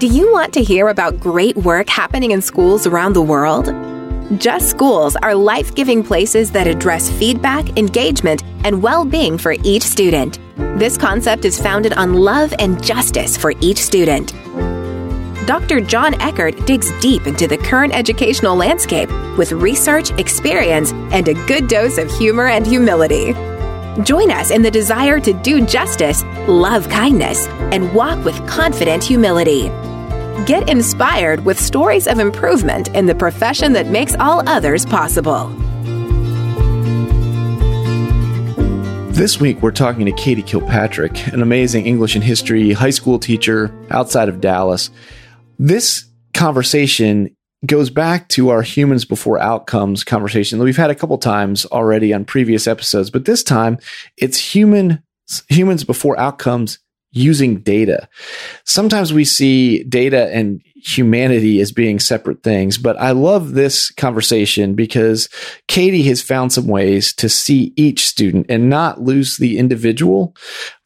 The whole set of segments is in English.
Do you want to hear about great work happening in schools around the world? Just Schools are life giving places that address feedback, engagement, and well being for each student. This concept is founded on love and justice for each student. Dr. Jon Eckert digs deep into the current educational landscape with research, experience, and a good dose of humor and humility. Join us in the desire to do justice, love kindness, and walk with confident humility. Get inspired with stories of improvement in the profession that makes all others possible. This week, we're talking to Katie Fitzpatrick, an amazing English and history high school teacher outside of Dallas. This conversation goes back to our humans before outcomes conversation that we've had a couple times already on previous episodes, but this time it's human humans before outcomes using data. Sometimes we see data and humanity as being separate things, but I love this conversation because Katie has found some ways to see each student and not lose the individual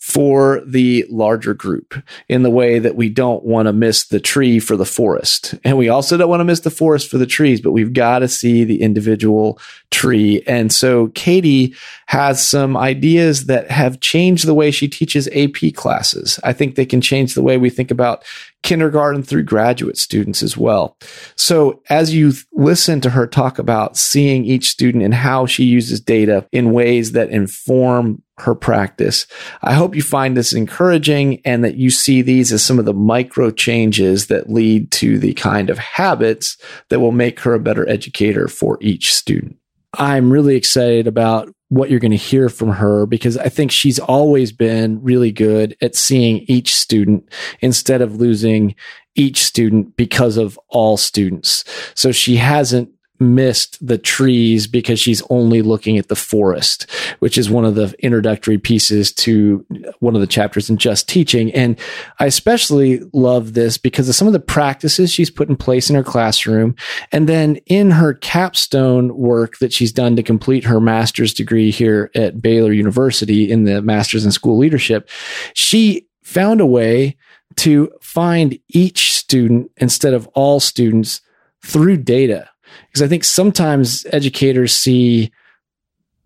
for the larger group in the way that we don't want to miss the tree for the forest. And we also don't want to miss the forest for the trees, but we've got to see the individual tree. And so Katie has some ideas that have changed the way she teaches AP classes. I think they can change the way we think about kindergarten through graduate students as well. So as you listen to her talk about seeing each student and how she uses data in ways that inform her practice. I hope you find this encouraging and that you see these as some of the micro changes that lead to the kind of habits that will make her a better educator for each student. I'm really excited about what you're going to hear from her because I think she's always been really good at seeing each student instead of losing each student because of all students. So she hasn't missed the trees because she's only looking at the forest, which is one of the introductory pieces to one of the chapters in Just Teaching. And I especially love this because of some of the practices she's put in place in her classroom. And then in her capstone work that she's done to complete her master's degree here at Baylor University in the master's in school leadership, she found a way to find each student instead of all students through data because I think sometimes educators see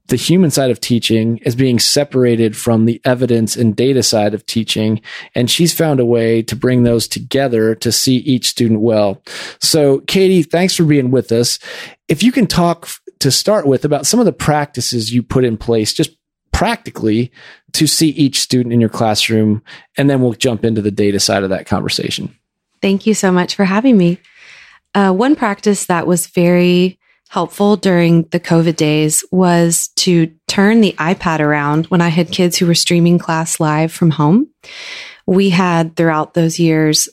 the human side of teaching as being separated from the evidence and data side of teaching. And she's found a way to bring those together to see each student well. So, Katie, thanks for being with us. If you can talk to start with about some of the practices you put in place, just practically to see each student in your classroom, and then we'll jump into the data side of that conversation. Thank you so much for having me. Uh, one practice that was very helpful during the COVID days was to turn the iPad around when I had kids who were streaming class live from home. We had throughout those years,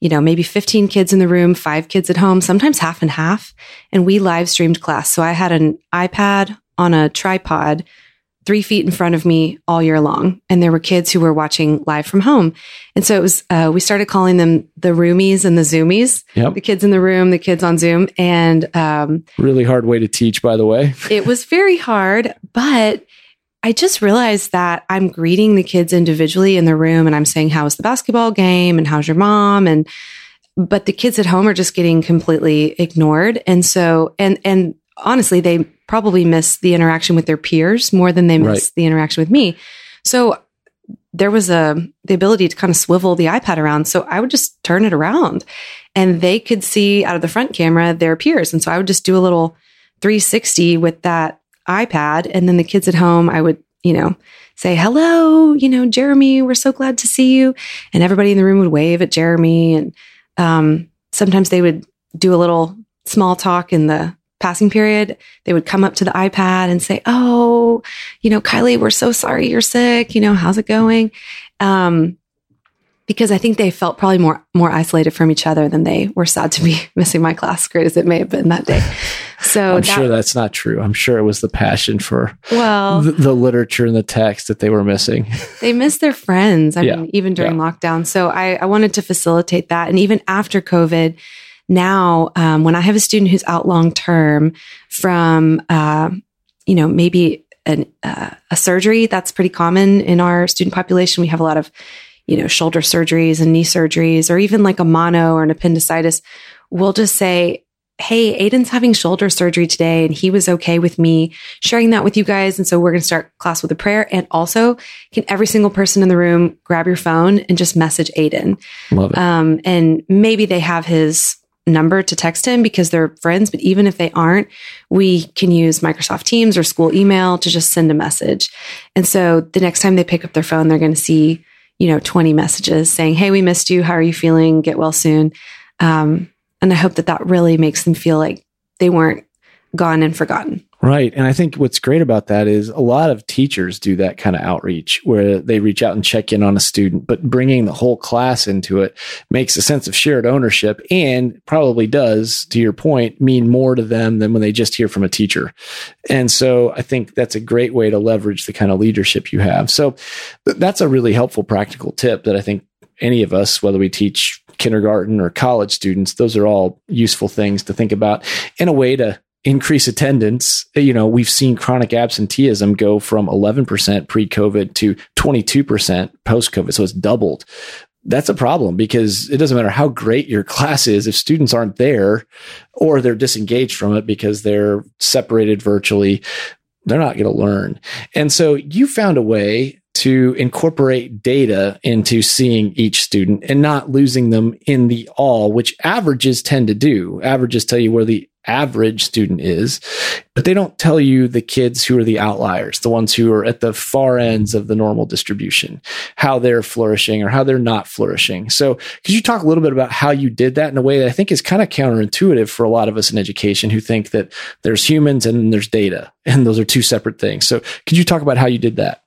you know, maybe 15 kids in the room, five kids at home, sometimes half and half. And we live streamed class. So I had an iPad on a tripod three feet in front of me all year long. And there were kids who were watching live from home. And so it was, uh, we started calling them the roomies and the zoomies, yep. the kids in the room, the kids on Zoom. And, um, really hard way to teach, by the way. it was very hard, but I just realized that I'm greeting the kids individually in the room and I'm saying, how was the basketball game? And how's your mom? And, but the kids at home are just getting completely ignored. And so, and, and honestly, they probably miss the interaction with their peers more than they miss right. the interaction with me. So there was a the ability to kind of swivel the iPad around. So I would just turn it around and they could see out of the front camera their peers. And so I would just do a little 360 with that iPad. And then the kids at home, I would, you know, say, hello, you know, Jeremy, we're so glad to see you. And everybody in the room would wave at Jeremy. And um, sometimes they would do a little small talk in the passing period, they would come up to the iPad and say, Oh, you know, Kylie, we're so sorry you're sick. You know, how's it going? Um, because I think they felt probably more more isolated from each other than they were sad to be missing my class, great as it may have been that day. So I'm that, sure that's not true. I'm sure it was the passion for well the, the literature and the text that they were missing. They missed their friends. I yeah. mean, even during yeah. lockdown. So I, I wanted to facilitate that, and even after COVID, now um, when I have a student who's out long term from, uh, you know, maybe an, uh, a surgery that's pretty common in our student population. We have a lot of you know, shoulder surgeries and knee surgeries, or even like a mono or an appendicitis, we'll just say, Hey, Aiden's having shoulder surgery today and he was okay with me sharing that with you guys. And so we're going to start class with a prayer. And also, can every single person in the room grab your phone and just message Aiden? Love it. Um, and maybe they have his number to text him because they're friends. But even if they aren't, we can use Microsoft Teams or school email to just send a message. And so the next time they pick up their phone, they're going to see, you know, 20 messages saying, Hey, we missed you. How are you feeling? Get well soon. Um, and I hope that that really makes them feel like they weren't gone and forgotten. Right. And I think what's great about that is a lot of teachers do that kind of outreach where they reach out and check in on a student, but bringing the whole class into it makes a sense of shared ownership and probably does, to your point, mean more to them than when they just hear from a teacher. And so I think that's a great way to leverage the kind of leadership you have. So that's a really helpful practical tip that I think any of us, whether we teach kindergarten or college students, those are all useful things to think about in a way to increase attendance. You know, we've seen chronic absenteeism go from 11% pre COVID to 22% post COVID. So it's doubled. That's a problem because it doesn't matter how great your class is. If students aren't there or they're disengaged from it because they're separated virtually, they're not going to learn. And so you found a way to incorporate data into seeing each student and not losing them in the all, which averages tend to do. Averages tell you where the average student is, but they don't tell you the kids who are the outliers, the ones who are at the far ends of the normal distribution, how they're flourishing or how they're not flourishing. So could you talk a little bit about how you did that in a way that I think is kind of counterintuitive for a lot of us in education who think that there's humans and there's data and those are two separate things. So could you talk about how you did that?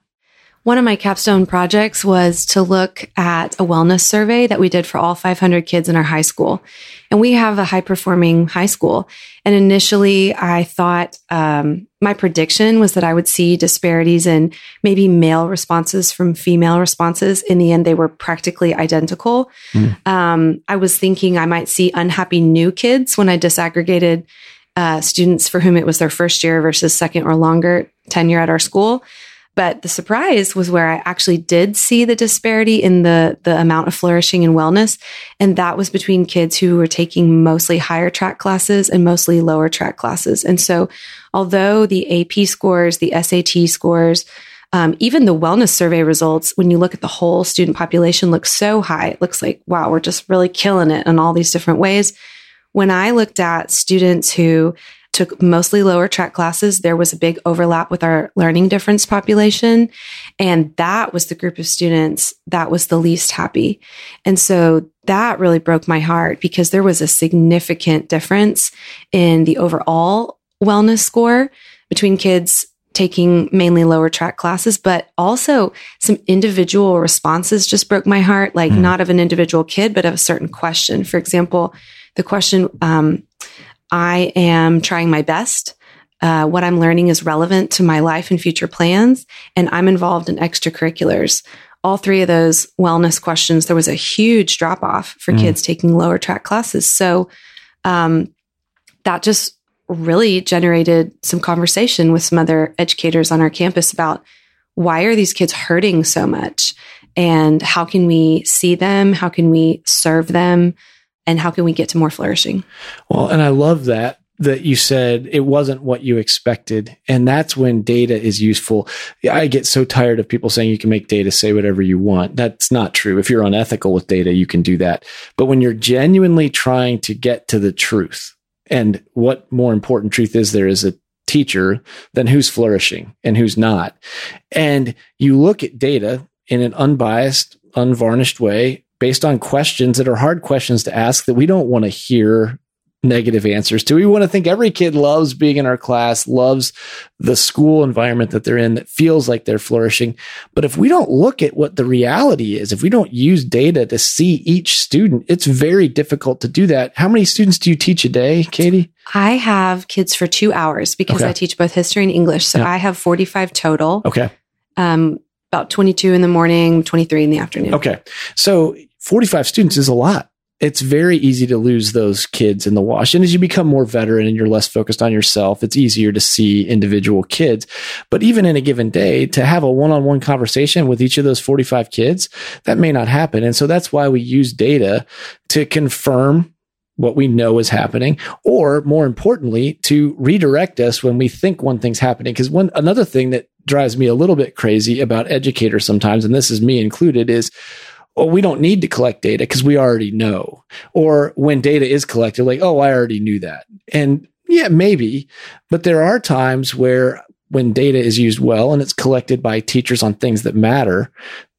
One of my capstone projects was to look at a wellness survey that we did for all 500 kids in our high school. And we have a high performing high school. And initially, I thought um, my prediction was that I would see disparities in maybe male responses from female responses. In the end, they were practically identical. Mm. Um, I was thinking I might see unhappy new kids when I disaggregated uh, students for whom it was their first year versus second or longer tenure at our school. But the surprise was where I actually did see the disparity in the, the amount of flourishing and wellness. And that was between kids who were taking mostly higher track classes and mostly lower track classes. And so although the AP scores, the SAT scores, um, even the wellness survey results, when you look at the whole student population, look so high. It looks like, wow, we're just really killing it in all these different ways. When I looked at students who took mostly lower track classes, there was a big overlap with our learning difference population. And that was the group of students that was the least happy. And so that really broke my heart because there was a significant difference in the overall wellness score between kids taking mainly lower track classes, but also some individual responses just broke my heart, like mm. not of an individual kid, but of a certain question. For example, the question, um, I am trying my best. Uh, what I'm learning is relevant to my life and future plans, and I'm involved in extracurriculars. All three of those wellness questions, there was a huge drop off for mm. kids taking lower track classes. So um, that just really generated some conversation with some other educators on our campus about why are these kids hurting so much and how can we see them? How can we serve them? And how can we get to more flourishing? Well, and I love that that you said it wasn't what you expected. And that's when data is useful. I get so tired of people saying you can make data say whatever you want. That's not true. If you're unethical with data, you can do that. But when you're genuinely trying to get to the truth and what more important truth is there is a teacher than who's flourishing and who's not. And you look at data in an unbiased, unvarnished way based on questions that are hard questions to ask that we don't want to hear negative answers to. We want to think every kid loves being in our class, loves the school environment that they're in, that feels like they're flourishing. But if we don't look at what the reality is, if we don't use data to see each student, it's very difficult to do that. How many students do you teach a day, Katie? I have kids for two hours because okay. I teach both history and English. So yeah. I have 45 total. Okay. Um, about 22 in the morning, 23 in the afternoon. Okay. So 45 students is a lot. it's very easy to lose those kids in the wash. And as you become more veteran and you're less focused on yourself, it's easier to see individual kids. But even in a given day, to have a one on one conversation with each of those 45 kids, that may not happen. And so that's why we use data to confirm what we know is happening, or more importantly, to redirect us when we think one thing's happening. Because one another thing that drives me a little bit crazy about educators sometimes, and this is me included, is well, we don't need to collect data because we already know. Or when data is collected, like, oh, I already knew that. And yeah, maybe, but there are times where when data is used well and it's collected by teachers on things that matter,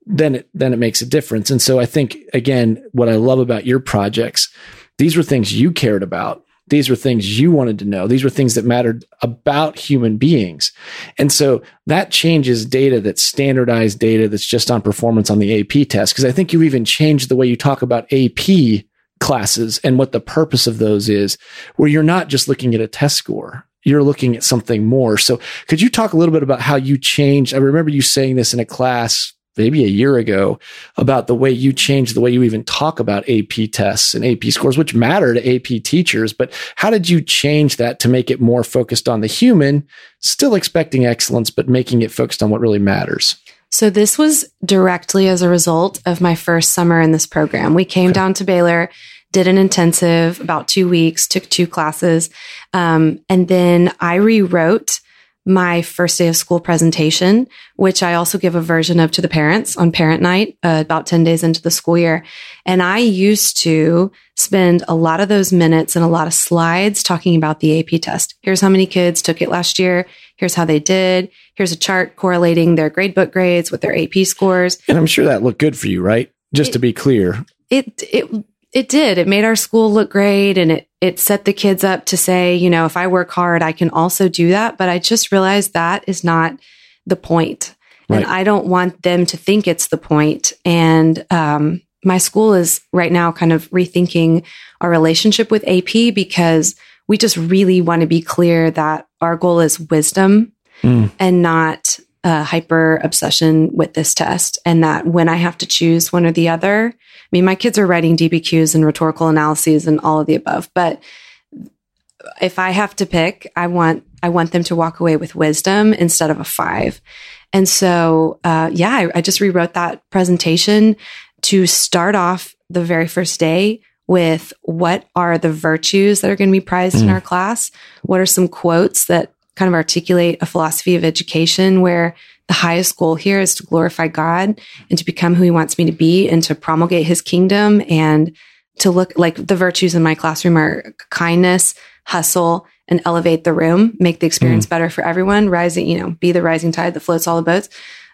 then it, then it makes a difference. And so I think again, what I love about your projects, these were things you cared about these were things you wanted to know. These were things that mattered about human beings. And so that changes data that's standardized data that's just on performance on the AP test. Cause I think you even changed the way you talk about AP classes and what the purpose of those is, where you're not just looking at a test score. You're looking at something more. So could you talk a little bit about how you changed? I remember you saying this in a class maybe a year ago about the way you changed the way you even talk about AP tests and AP scores, which matter to AP teachers. But how did you change that to make it more focused on the human, still expecting excellence, but making it focused on what really matters? So this was directly as a result of my first summer in this program. We came okay. down to Baylor, did an intensive about two weeks, took two classes, um, and then I rewrote my first day of school presentation, which I also give a version of to the parents on parent night, uh, about 10 days into the school year. And I used to spend a lot of those minutes and a lot of slides talking about the AP test. Here's how many kids took it last year. Here's how they did. Here's a chart correlating their gradebook grades with their AP scores. And I'm sure that looked good for you, right? Just it, to be clear. It, it, it did. It made our school look great and it, it set the kids up to say, you know, if I work hard, I can also do that. But I just realized that is not the point. Right. And I don't want them to think it's the point. And, um, my school is right now kind of rethinking our relationship with AP because we just really want to be clear that our goal is wisdom mm. and not a hyper obsession with this test. And that when I have to choose one or the other, I mean, my kids are writing DBQs and rhetorical analyses and all of the above, but if I have to pick, I want I want them to walk away with wisdom instead of a five. And so, uh, yeah, I, I just rewrote that presentation to start off the very first day with what are the virtues that are going to be prized mm. in our class? What are some quotes that kind of articulate a philosophy of education where the highest goal here is to glorify God and to become who he wants me to be and to promulgate his kingdom and to look like the virtues in my classroom are kindness, hustle, and elevate the room, make the experience mm. better for everyone, rising, you know, be the rising tide that floats all the boats.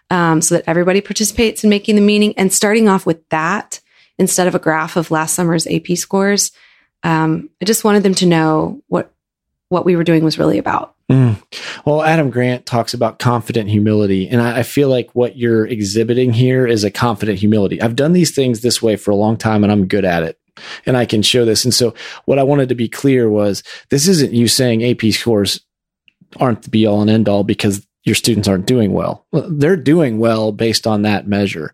Um, so that everybody participates in making the meaning and starting off with that instead of a graph of last summer's AP scores. Um, I just wanted them to know what what we were doing was really about. Mm. Well, Adam Grant talks about confident humility, and I, I, feel like what you're exhibiting here is a confident humility. I've done these things this way for a long time, and I'm good at it, and I can show this. And so, what I wanted to be clear was this isn't you saying AP scores aren't the be all and end all because your students aren't doing well. They're doing well based on that measure.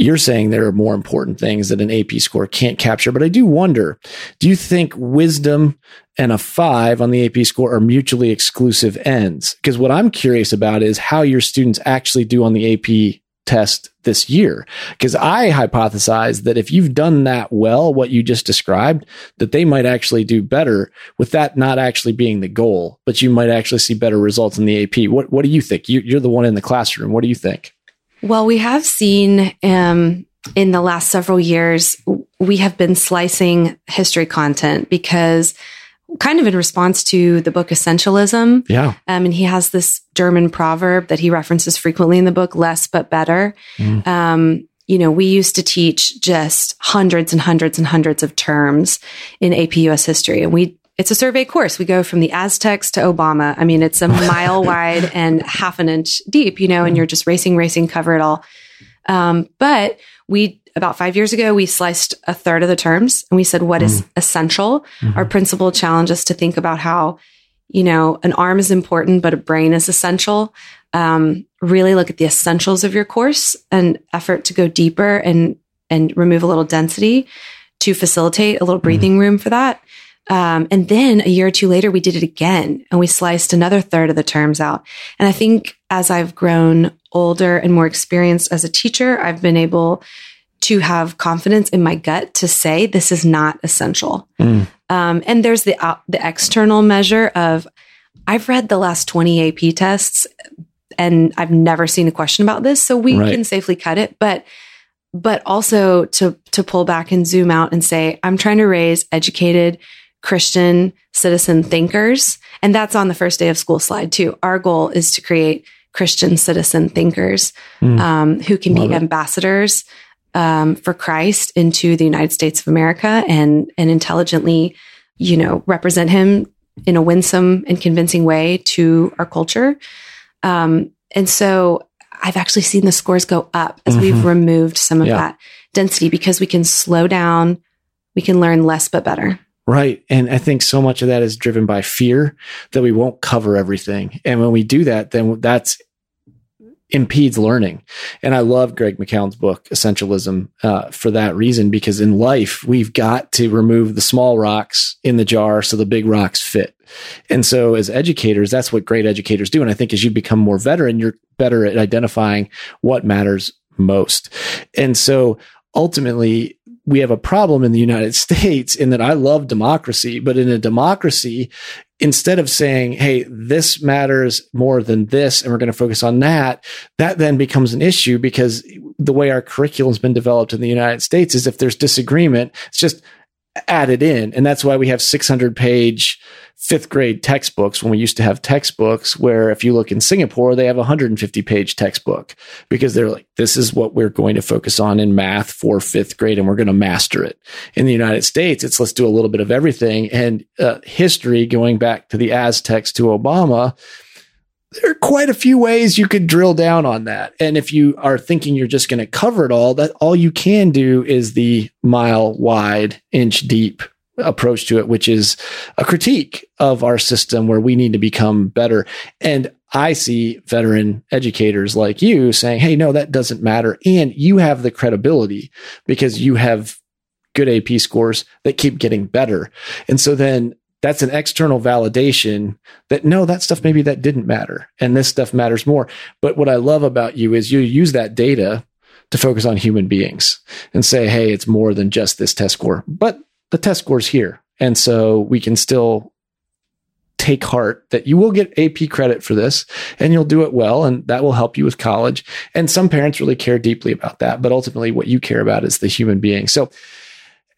You're saying there are more important things that an AP score can't capture, but I do wonder, do you think wisdom and a five on the AP score are mutually exclusive ends? Because what I'm curious about is how your students actually do on the AP test this year. Because I hypothesize that if you've done that well, what you just described, that they might actually do better with that not actually being the goal, but you might actually see better results in the AP. What, what do you think? You, you're the one in the classroom. What do you think? Well, we have seen um, in the last several years, we have been slicing history content because kind of in response to the book Essentialism. Yeah. Um, and he has this German proverb that he references frequently in the book, less but better. Mm. Um, you know, we used to teach just hundreds and hundreds and hundreds of terms in AP US history. And we it's a survey course. We go from the Aztecs to Obama. I mean, it's a mile wide and half an inch deep, you know, and you're just racing, racing, cover it all. Um, but we, about five years ago, we sliced a third of the terms and we said, what mm. is essential? Mm-hmm. Our principal challenge is to think about how, you know, an arm is important, but a brain is essential. Um, really look at the essentials of your course and effort to go deeper and, and remove a little density to facilitate a little breathing mm. room for that. Um, and then a year or two later, we did it again and we sliced another third of the terms out. And I think as I've grown older and more experienced as a teacher, I've been able to have confidence in my gut to say this is not essential. Mm. Um, and there's the uh, the external measure of I've read the last 20 AP tests and I've never seen a question about this, so we right. can safely cut it. But but also to to pull back and zoom out and say I'm trying to raise educated Christian citizen thinkers, and that's on the first day of school slide too. Our goal is to create Christian citizen thinkers mm. um, who can Love be it. ambassadors um, for Christ into the United States of America and and intelligently, you know, represent Him in a winsome and convincing way to our culture. Um, and so I've actually seen the scores go up as mm-hmm. we've removed some of yeah. that density because we can slow down, we can learn less but better. Right. And I think so much of that is driven by fear that we won't cover everything. And when we do that, then that's impedes learning. And I love Greg McKeown's book, Essentialism, uh, for that reason, because in life, we've got to remove the small rocks in the jar so the big rocks fit. And so as educators, that's what great educators do. And I think as you become more veteran, you're better at identifying what matters most. And so ultimately, we have a problem in the United States in that I love democracy, but in a democracy, instead of saying, Hey, this matters more than this, and we're going to focus on that, that then becomes an issue because the way our curriculum has been developed in the United States is if there's disagreement, it's just added in. And that's why we have 600 page fifth grade textbooks when we used to have textbooks where if you look in Singapore, they have a 150 page textbook because they're like, this is what we're going to focus on in math for fifth grade and we're going to master it. In the United States, it's let's do a little bit of everything. And uh, history going back to the Aztecs to Obama, there are quite a few ways you could drill down on that. And if you are thinking you're just going to cover it all, that all you can do is the mile wide, inch deep approach to it, which is a critique of our system where we need to become better. And I see veteran educators like you saying, Hey, no, that doesn't matter. And you have the credibility because you have good AP scores that keep getting better. And so then that's an external validation that no, that stuff maybe that didn't matter and this stuff matters more. But what I love about you is you use that data to focus on human beings and say, Hey, it's more than just this test score, but the test score's here. And so we can still take heart that you will get AP credit for this and you'll do it well. And that will help you with college. And some parents really care deeply about that. But ultimately, what you care about is the human being. So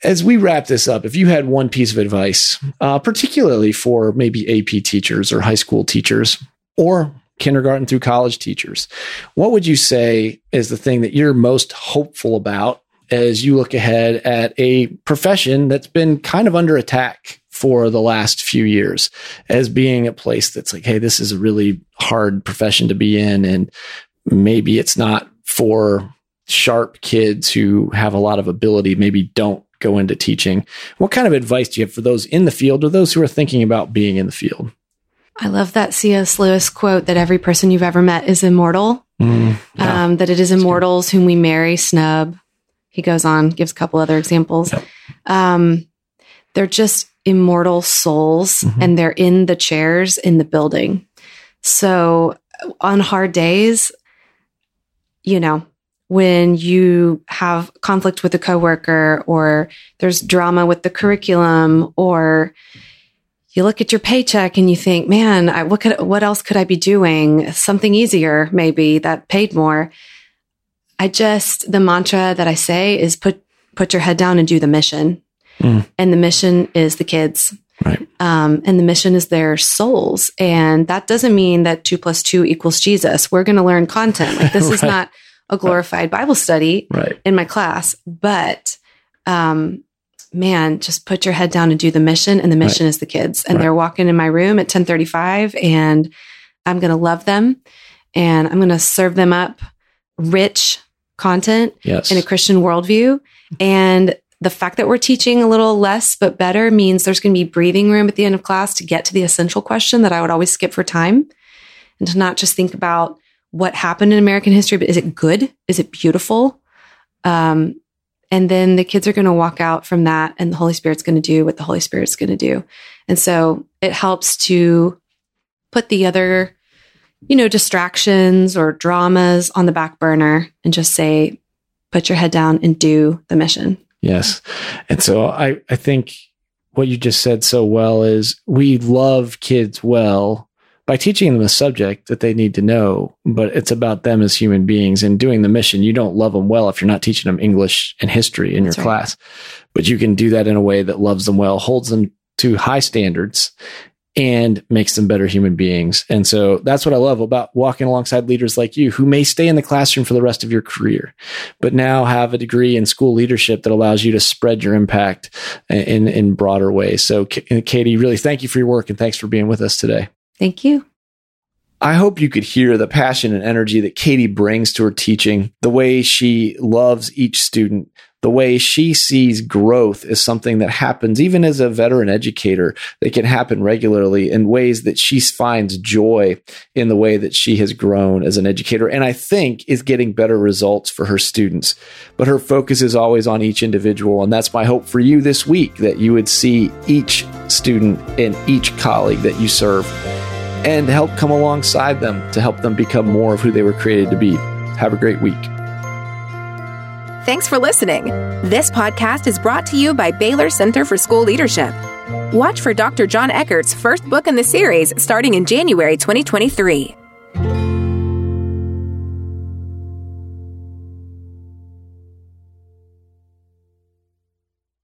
as we wrap this up, if you had one piece of advice, uh, particularly for maybe AP teachers or high school teachers or kindergarten through college teachers, what would you say is the thing that you're most hopeful about as you look ahead at a profession that's been kind of under attack for the last few years as being a place that's like, hey, this is a really hard profession to be in. And maybe it's not for sharp kids who have a lot of ability, maybe don't go into teaching. What kind of advice do you have for those in the field or those who are thinking about being in the field? I love that C.S. Lewis quote that every person you've ever met is immortal. Mm, yeah. um, that it is immortals whom we marry, snub, he goes on, gives a couple other examples. Yep. Um, they're just immortal souls mm-hmm. and they're in the chairs in the building. So on hard days, you know, when you have conflict with a coworker or there's drama with the curriculum or you look at your paycheck and you think, man, I, what could, what else could I be doing? Something easier, maybe that paid more. I just, the mantra that I say is put, put your head down and do the mission. Mm. And the mission is the kids. Right. Um, and the mission is their souls. And that doesn't mean that two plus two equals Jesus. We're going to learn content. Like this right. is not a glorified Bible study right. in my class, but, um, man, just put your head down and do the mission. And the mission is the kids. And they're walking in my room at 1035 and I'm going to love them and I'm going to serve them up rich content yes. in a Christian worldview. And the fact that we're teaching a little less but better means there's going to be breathing room at the end of class to get to the essential question that I would always skip for time and to not just think about what happened in American history, but is it good? Is it beautiful? Um, And then the kids are going to walk out from that and the Holy Spirit's going to do what the Holy Spirit's going to do. And so it helps to put the other, you know, distractions or dramas on the back burner and just say, put your head down and do the mission. Yes. And so I, I think what you just said so well is we love kids well by teaching them a subject that they need to know, but it's about them as human beings and doing the mission. You don't love them well if you're not teaching them English and history in That's your right. class, but you can do that in a way that loves them well, holds them to high standards and makes them better human beings. And so that's what I love about walking alongside leaders like you who may stay in the classroom for the rest of your career, but now have a degree in school leadership that allows you to spread your impact in, in broader ways. So Katie, really thank you for your work and thanks for being with us today. Thank you. I hope you could hear the passion and energy that Katie brings to her teaching, the way she loves each student, the way she sees growth is something that happens even as a veteran educator that can happen regularly in ways that she finds joy in the way that she has grown as an educator and I think is getting better results for her students. But her focus is always on each individual and that's my hope for you this week that you would see each student and each colleague that you serve and help come alongside them to help them become more of who they were created to be. Have a great week. Thanks for listening. This podcast is brought to you by Baylor Center for School Leadership. Watch for Dr. Jon Eckert's first book in the series starting in January 2023.